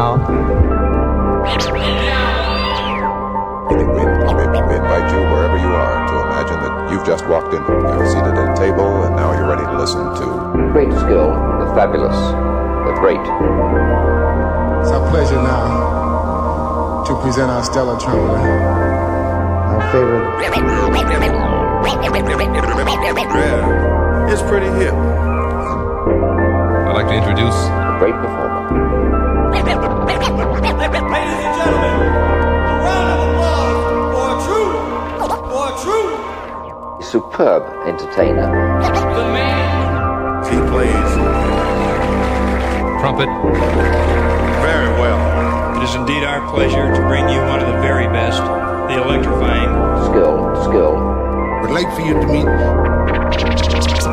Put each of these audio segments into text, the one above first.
now. We, we, we invite you wherever you are to imagine that you've just walked in. You're seated at a table and now you're ready to listen to Great skill, the fabulous, the great. It's our pleasure now to present our stellar trumpeter. Our favorite. Yeah, it's pretty hip. I'd like to introduce A great performer. Ladies and gentlemen, a round of applause for a true, for a true Superb entertainer. the man. He plays trumpet. very well. It is indeed our pleasure to bring you one of the very best, the electrifying Skill, skill. Would like for you to meet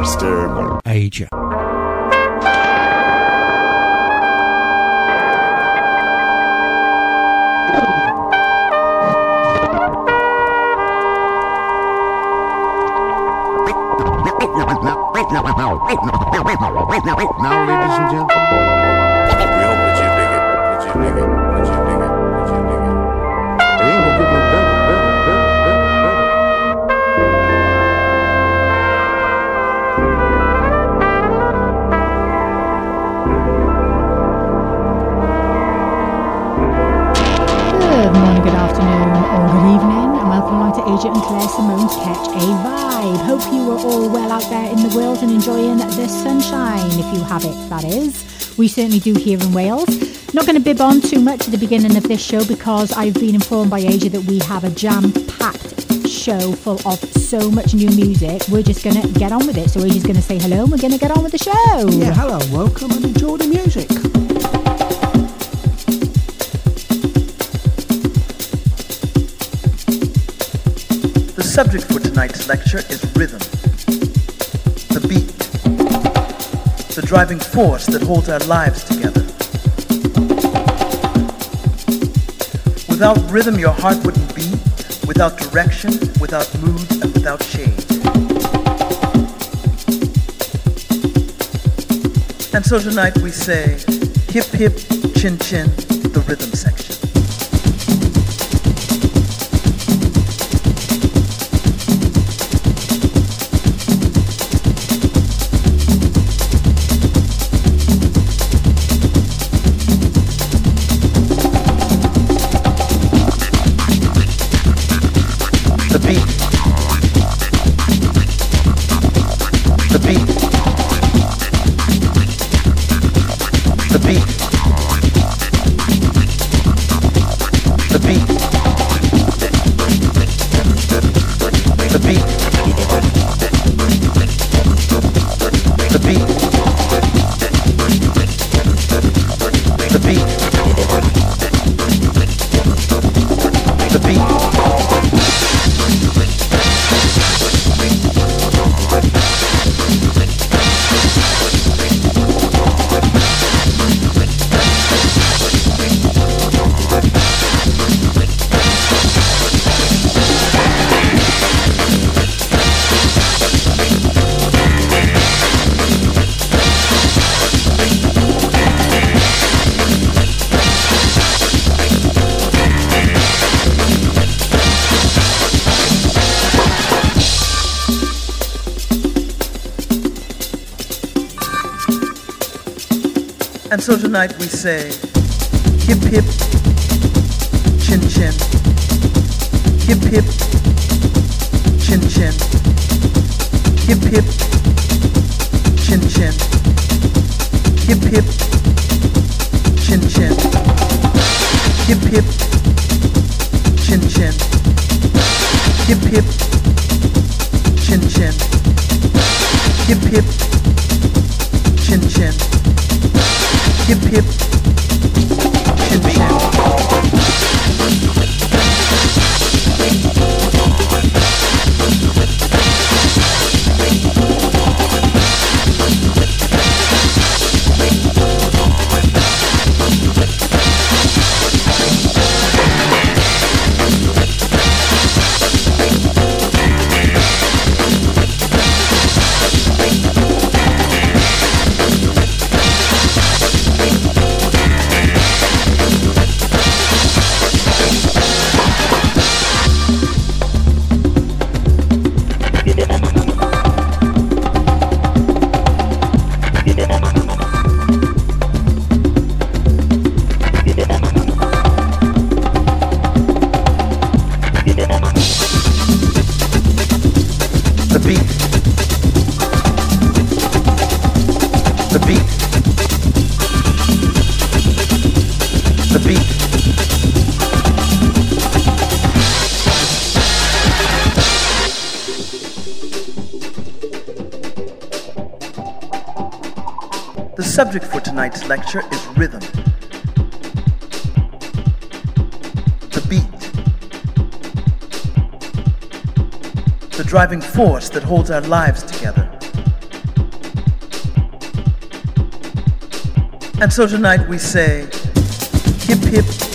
Stir. Aja. Now, ladies and gentlemen. Sunshine, if you have it, that is. We certainly do here in Wales. Not going to bib on too much at the beginning of this show because I've been informed by Aja that we have a jam packed show full of so much new music. We're just going to get on with it. So Aja's going to say hello and we're going to get on with the show. Yeah, hello, welcome and enjoy the music. The subject for tonight's lecture is rhythm, the driving force that holds our lives together. Without rhythm, your heart wouldn't beat. Without direction, without mood, and without shade. And so tonight we say, hip hip, chin chin, the rhythm section. So tonight we say, hip hip, chin chin, hip hip, chin chin, hip hip, chin chin, hip hip, chin chin, hip hip, chin chin, hip hip, chin chin, hip hip, force that holds our lives together. And so tonight we say, hip hip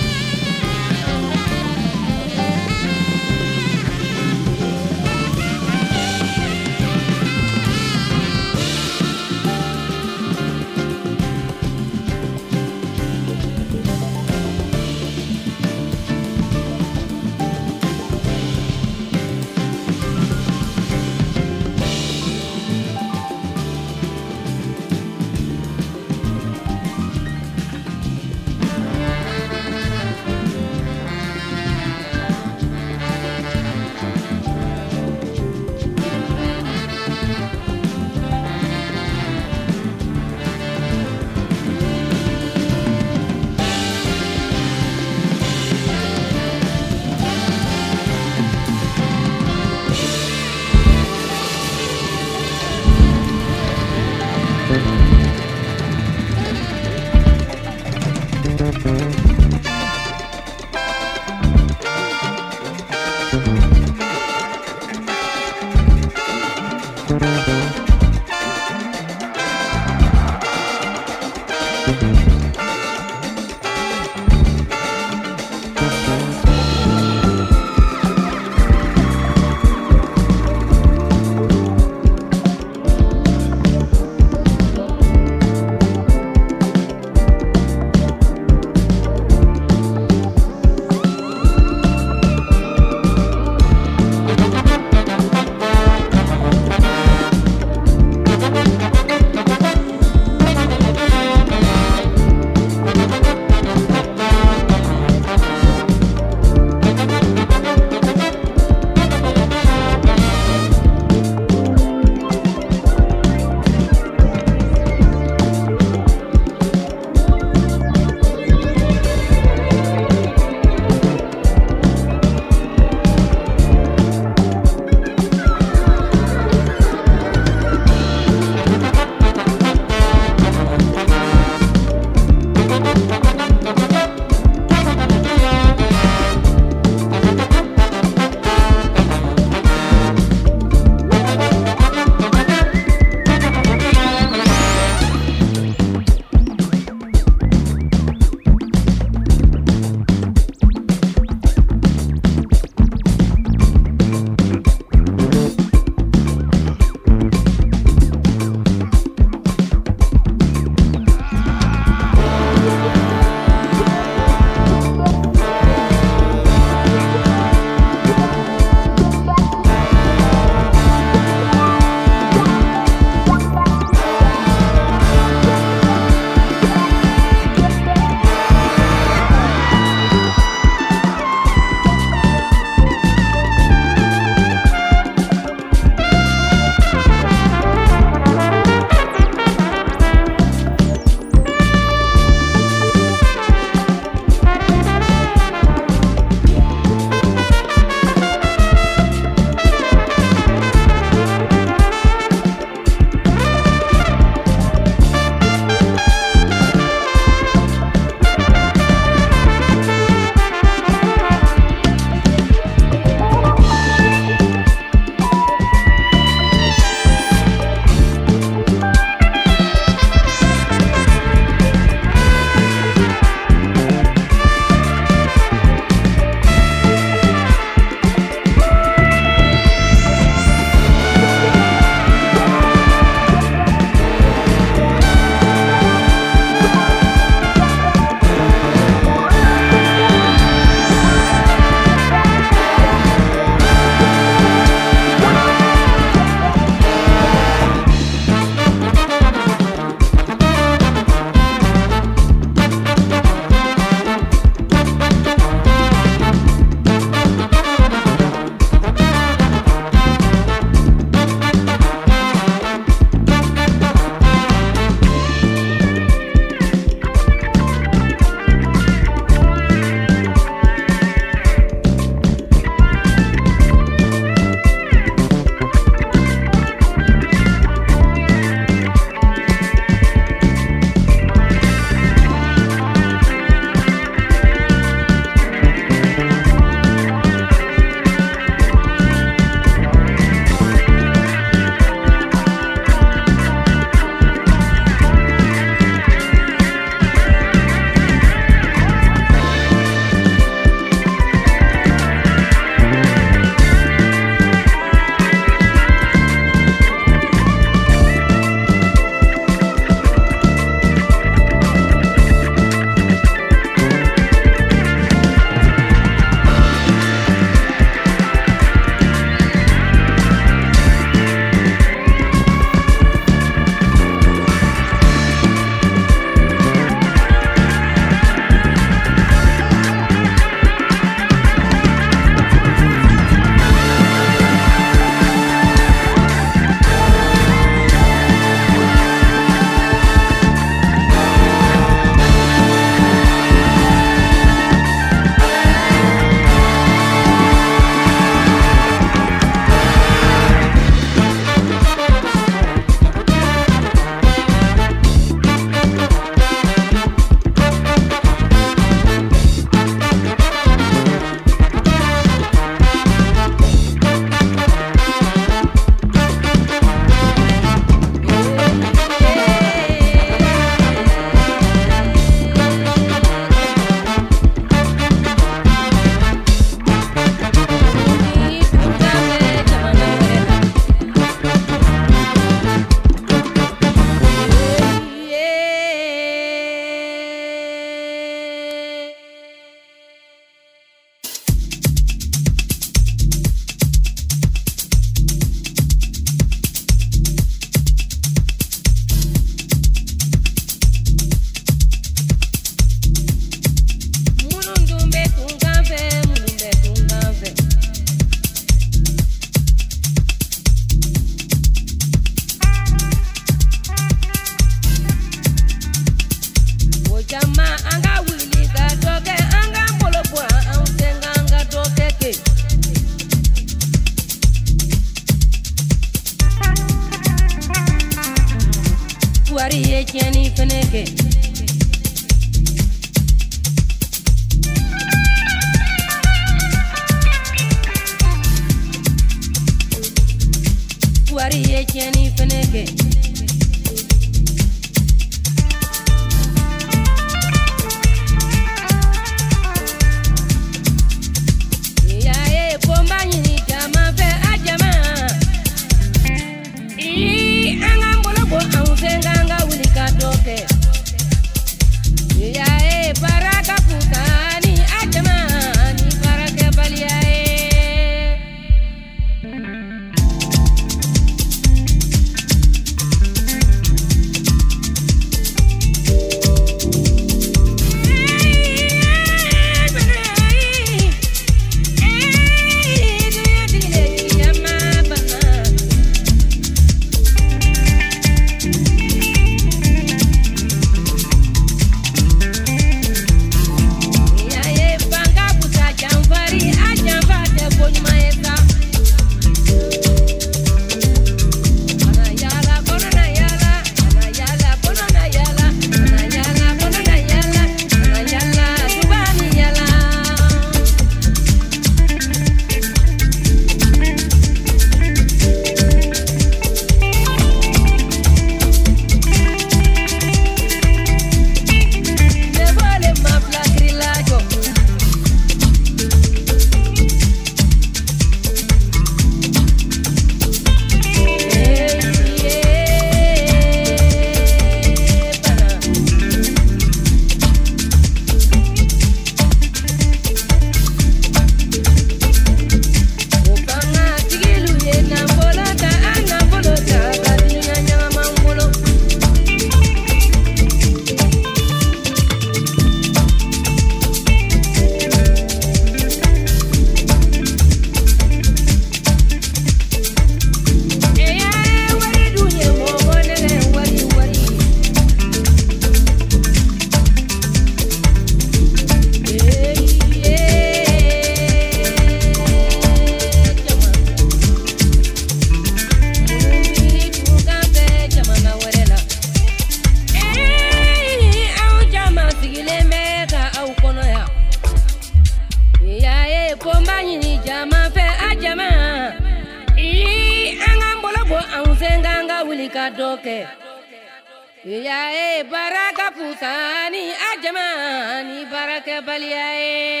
trabalhei.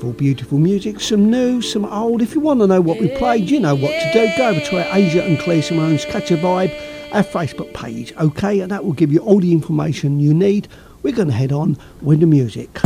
beautiful, beautiful music, some new, some old. If you want to know what we played, you know what to do. Go over to our Aja and Claire Simone's Catch a Vibe, our Facebook page, okay? And that will give you all the information you need. We're going to head on with the music.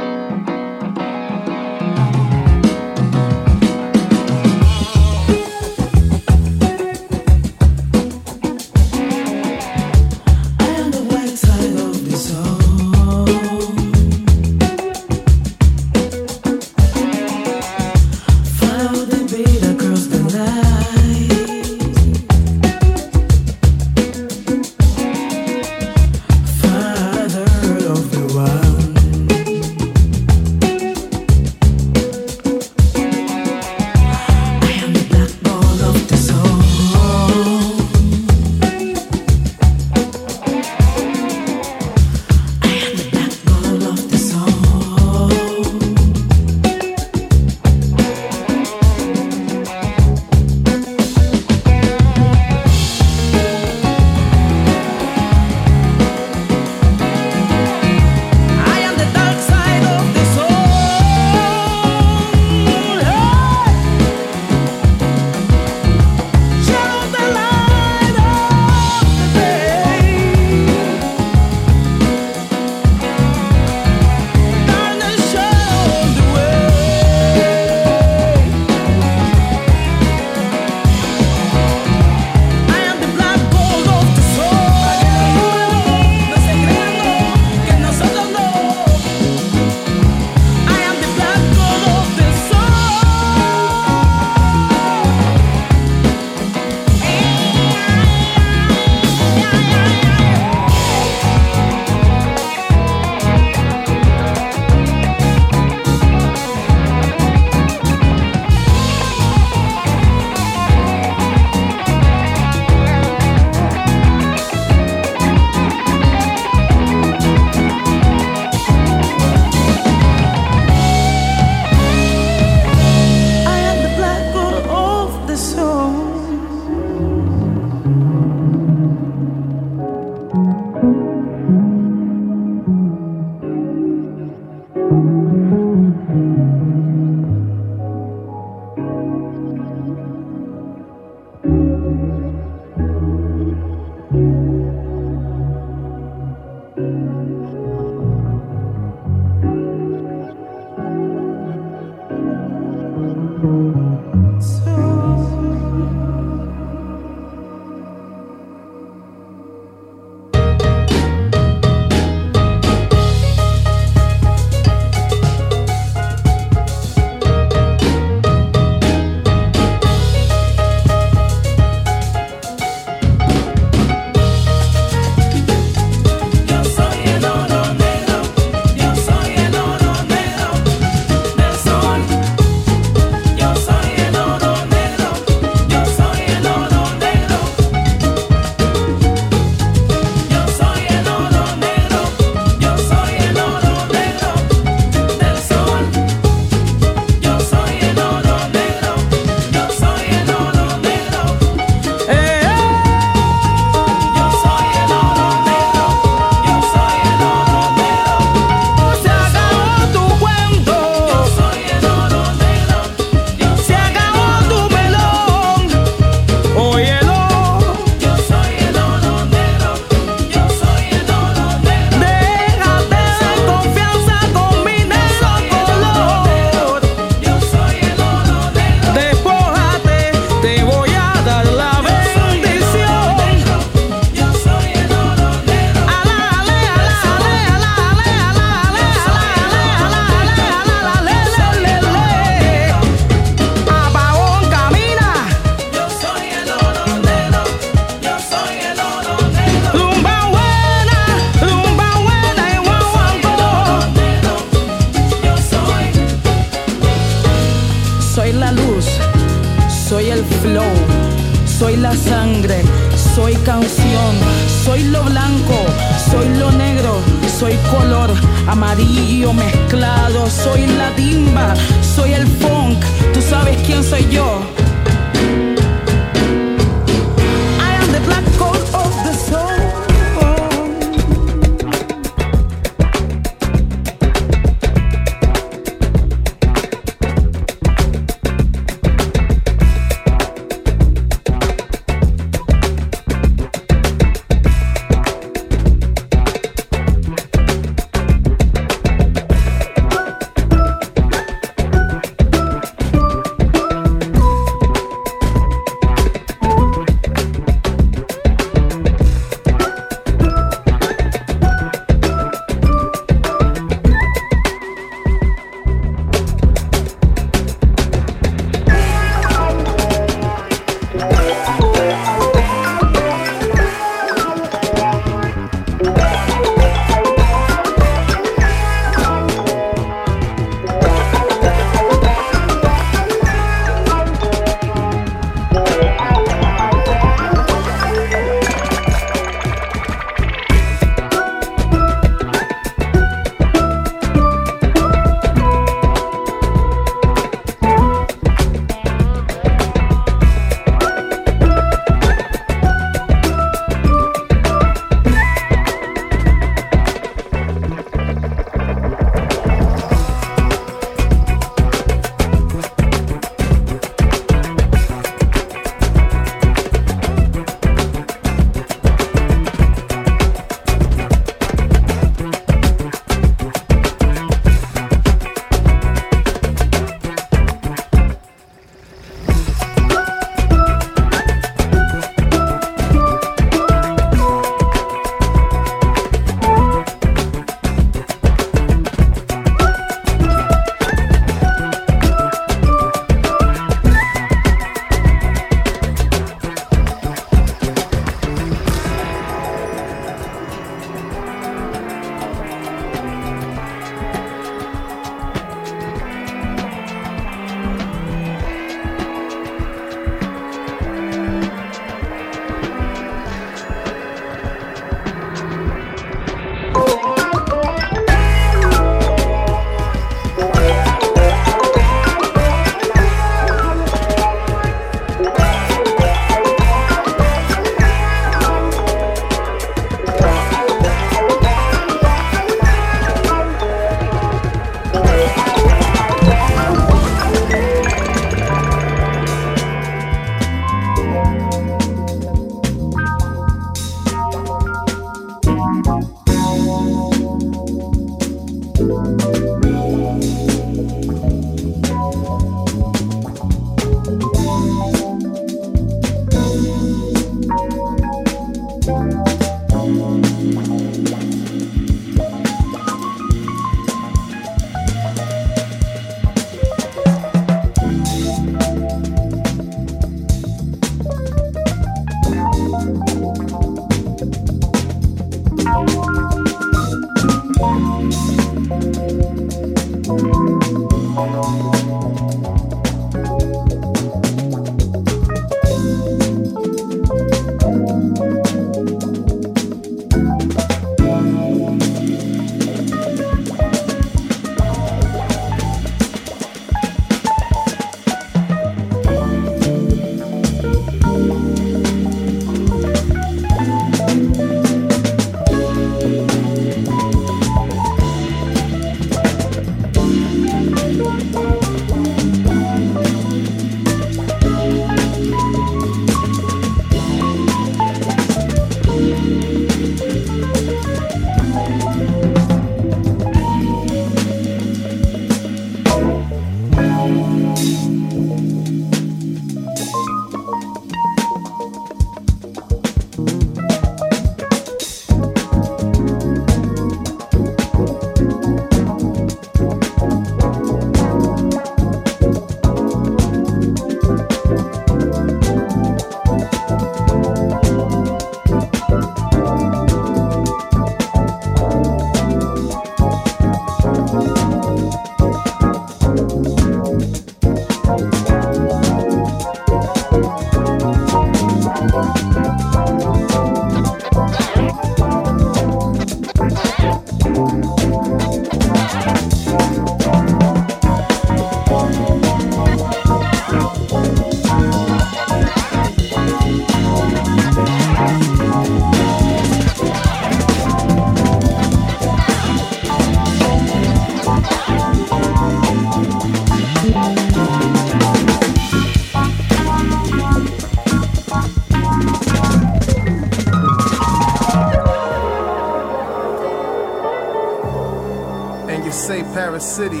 Paris City.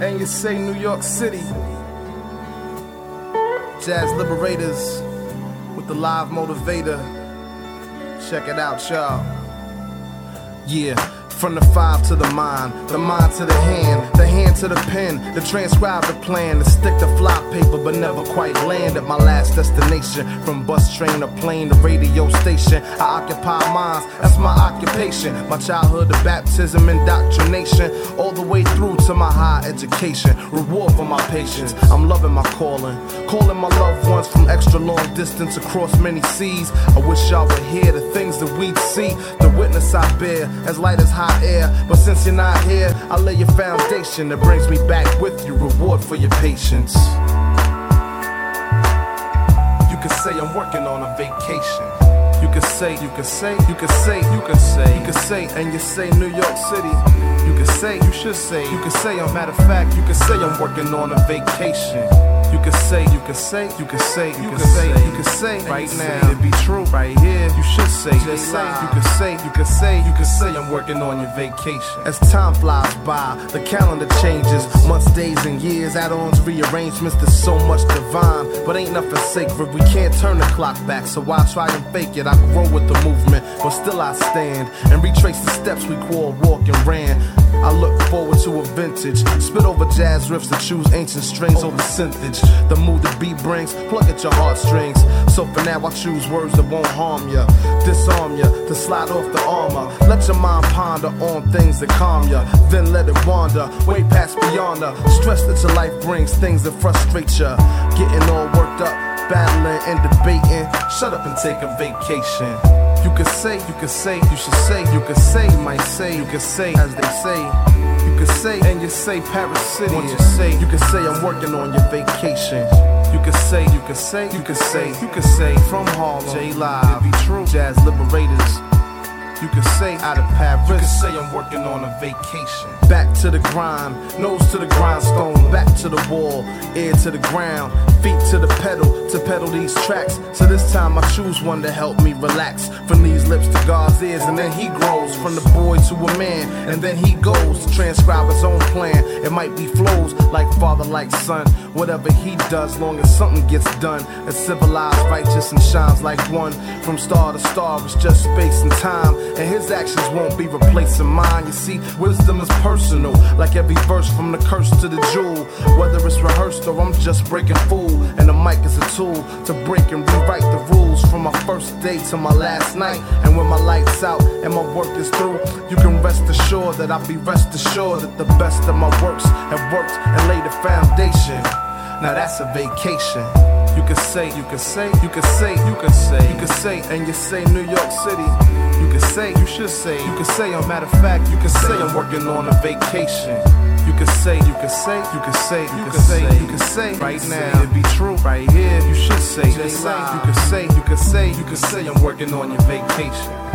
And you say New York City. Jazz Liberatorz with the live motivator. Check it out, y'all. Yeah. From the five to the mind, the mind to the hand, to the pen, to transcribe the plan, to stick to fly paper, but never quite land at my last destination. From bus, train, or plane to radio station, I occupy minds, that's my occupation. My childhood to baptism, indoctrination, all the way through to my high education. Reward for my patience, I'm loving my calling. Calling my loved ones from extra long distance across many seas. I wish y'all would hear the things that we'd see, the witness I bear, as light as high air. But since you're not here, I lay your foundation that brings me back with you. Reward for your patience. You can say I'm working on a vacation. You can say, you can say, you can say, you can say, you can say, and you say New York City. You can say, you should say, you can say, a matter of fact, you can say I'm working on a vacation. You can say, you can say, you can say, you can say, you can say, right now, it be true, right here. You should say, just say, you can say, you can say, you can say, I'm working on your vacation. As time flies by, the calendar changes, months, days, and years, add-ons, rearrangements. There's so much divine, but ain't nothing sacred. We can't turn the clock back, so why try and fake it? I grow with the movement, but still I stand and retrace the steps we called walk and ran. I look forward to a vintage. Spit over jazz riffs to choose ancient strings over synthage. The mood the beat brings, plug at your heartstrings. So for now, I choose words that won't harm ya, disarm ya, to slide off the armor. Let your mind ponder on things that calm ya, then let it wander way past beyond the stress that your life brings, things that frustrate ya. Getting all worked up, battling and debating. Shut up and take a vacation. You could say, you could say, you should say, you could say, might say, you could say, as they say. You could say, and you say Paris City. Once you say, you could say I'm working on your vacation. You could say, you could say, you could say, you could say from Harlem, J Live, it be true, Jazz Liberatorz. You could say out of Paris. You could say I'm working on a vacation. Back to the grind, nose to the grindstone, back to the wall, ear to the ground, feet to the pedal to pedal these tracks. So this time I choose one to help me relax. From these lips to God's ears, and then he grows from the boy to a man, and then he goes to transcribe his own plan. It might be flows like father, like son. Whatever he does, long as something gets done. It's civilized, righteous, and shines like one. From star to star, it's just space and time and his actions won't be replacing mine. You see, wisdom is personal, like every verse from the curse to the jewel. Whether it's rehearsed or I'm just breaking and the mic is a tool to break and rewrite the rules from my first day to my last night. And when my lights out and my work is through, you can rest assured that I'll be rest assured that the best of my works have worked and laid the foundation. Now that's a vacation. You can say, you can say, you can say, you can say, you can say, and you say New York City. You can say, you should say, you can say, a matter of fact, you can say I'm working on a vacation. You can say, you can say, you can say, you can say, you can say, right now, it be true, right here. You should say, just say, you can say, you can say, you can say I'm working on your vacation.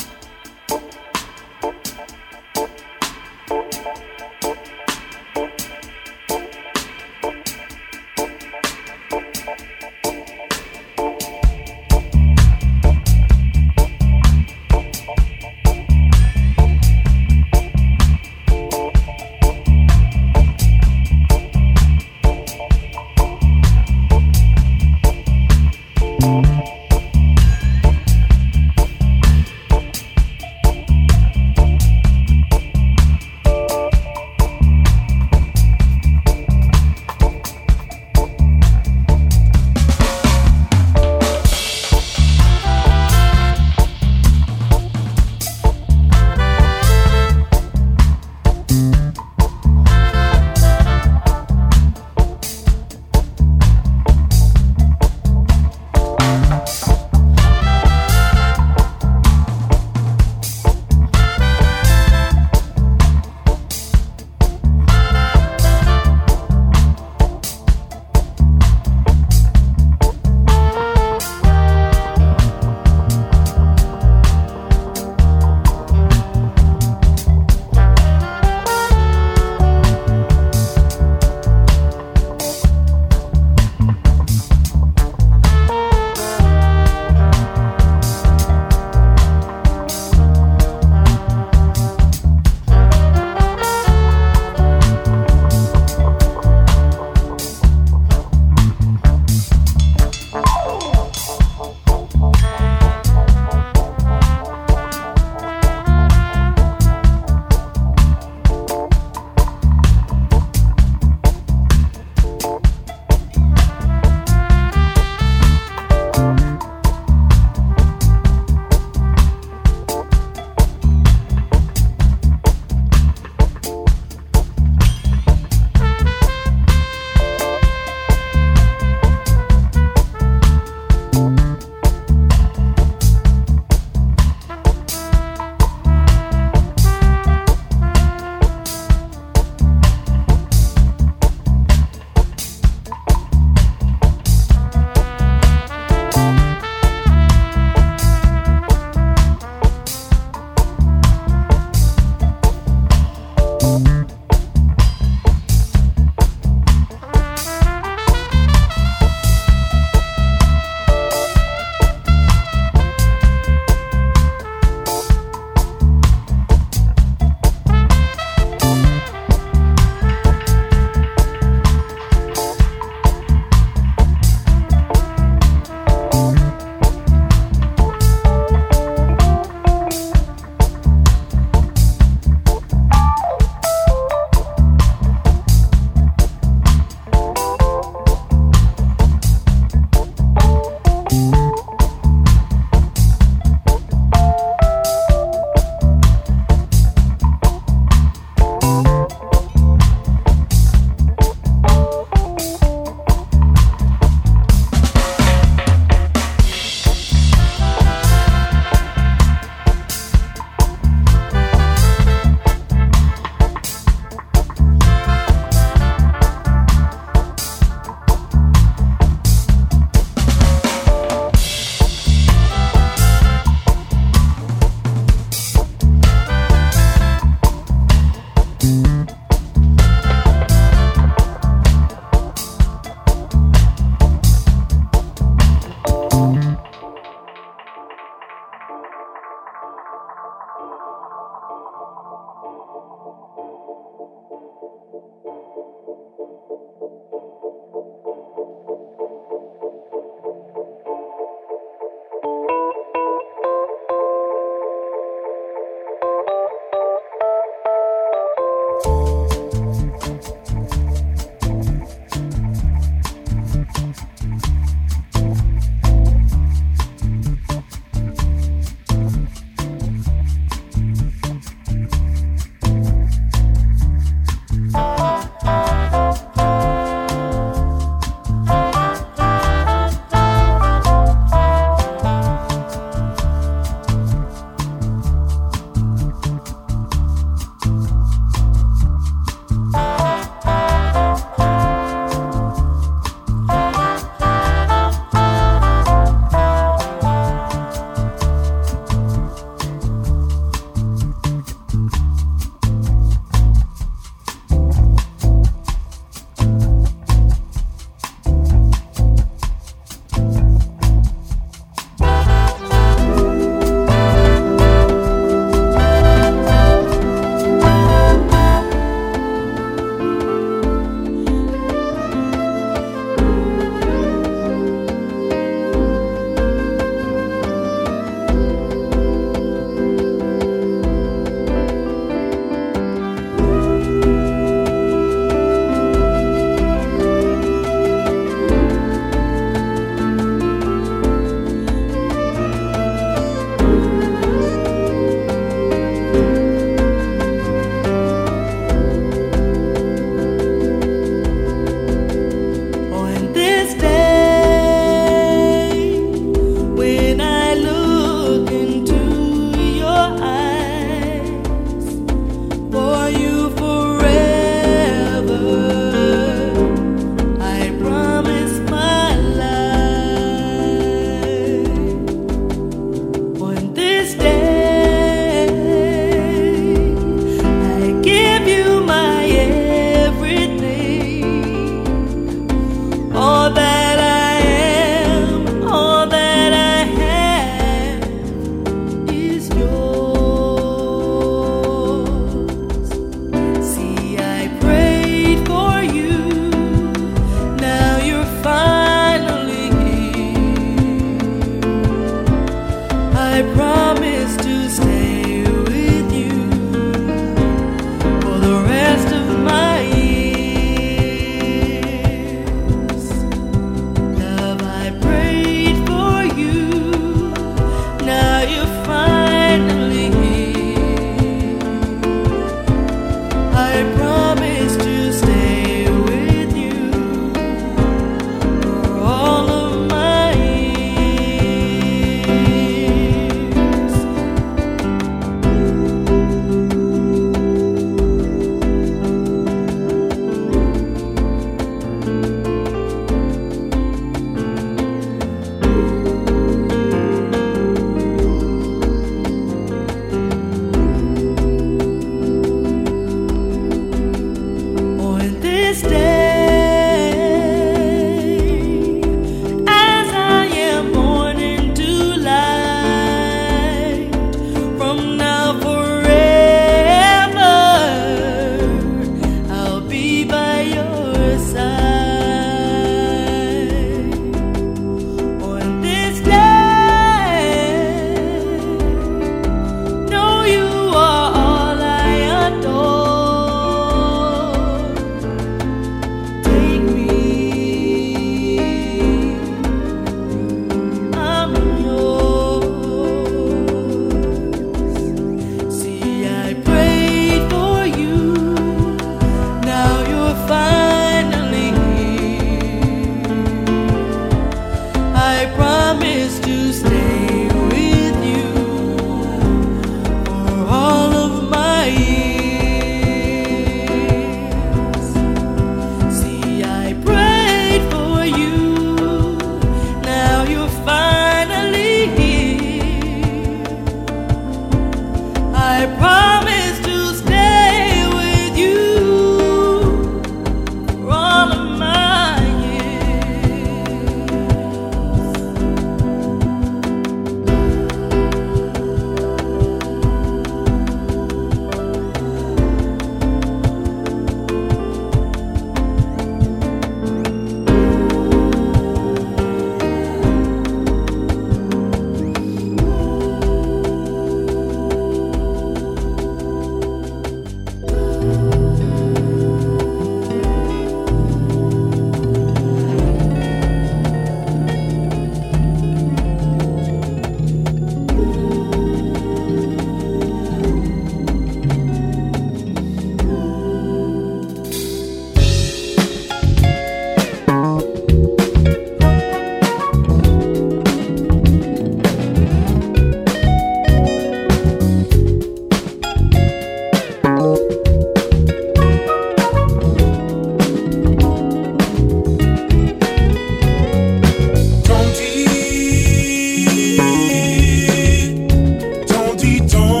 Don't don't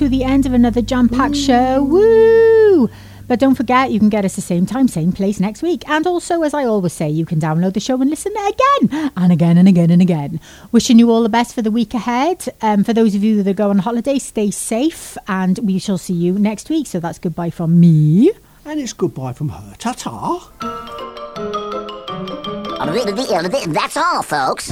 to the end of another jam packed show. Woo! But don't forget, you can get us the same time, same place next week. And also, as I always say, you can download the show and listen again and again and again and again. Wishing you all the best for the week ahead. Um, for those of you that go on holiday, stay safe and we shall see you next week. So that's goodbye from me. And it's goodbye from her. Ta ta. That's all, folks.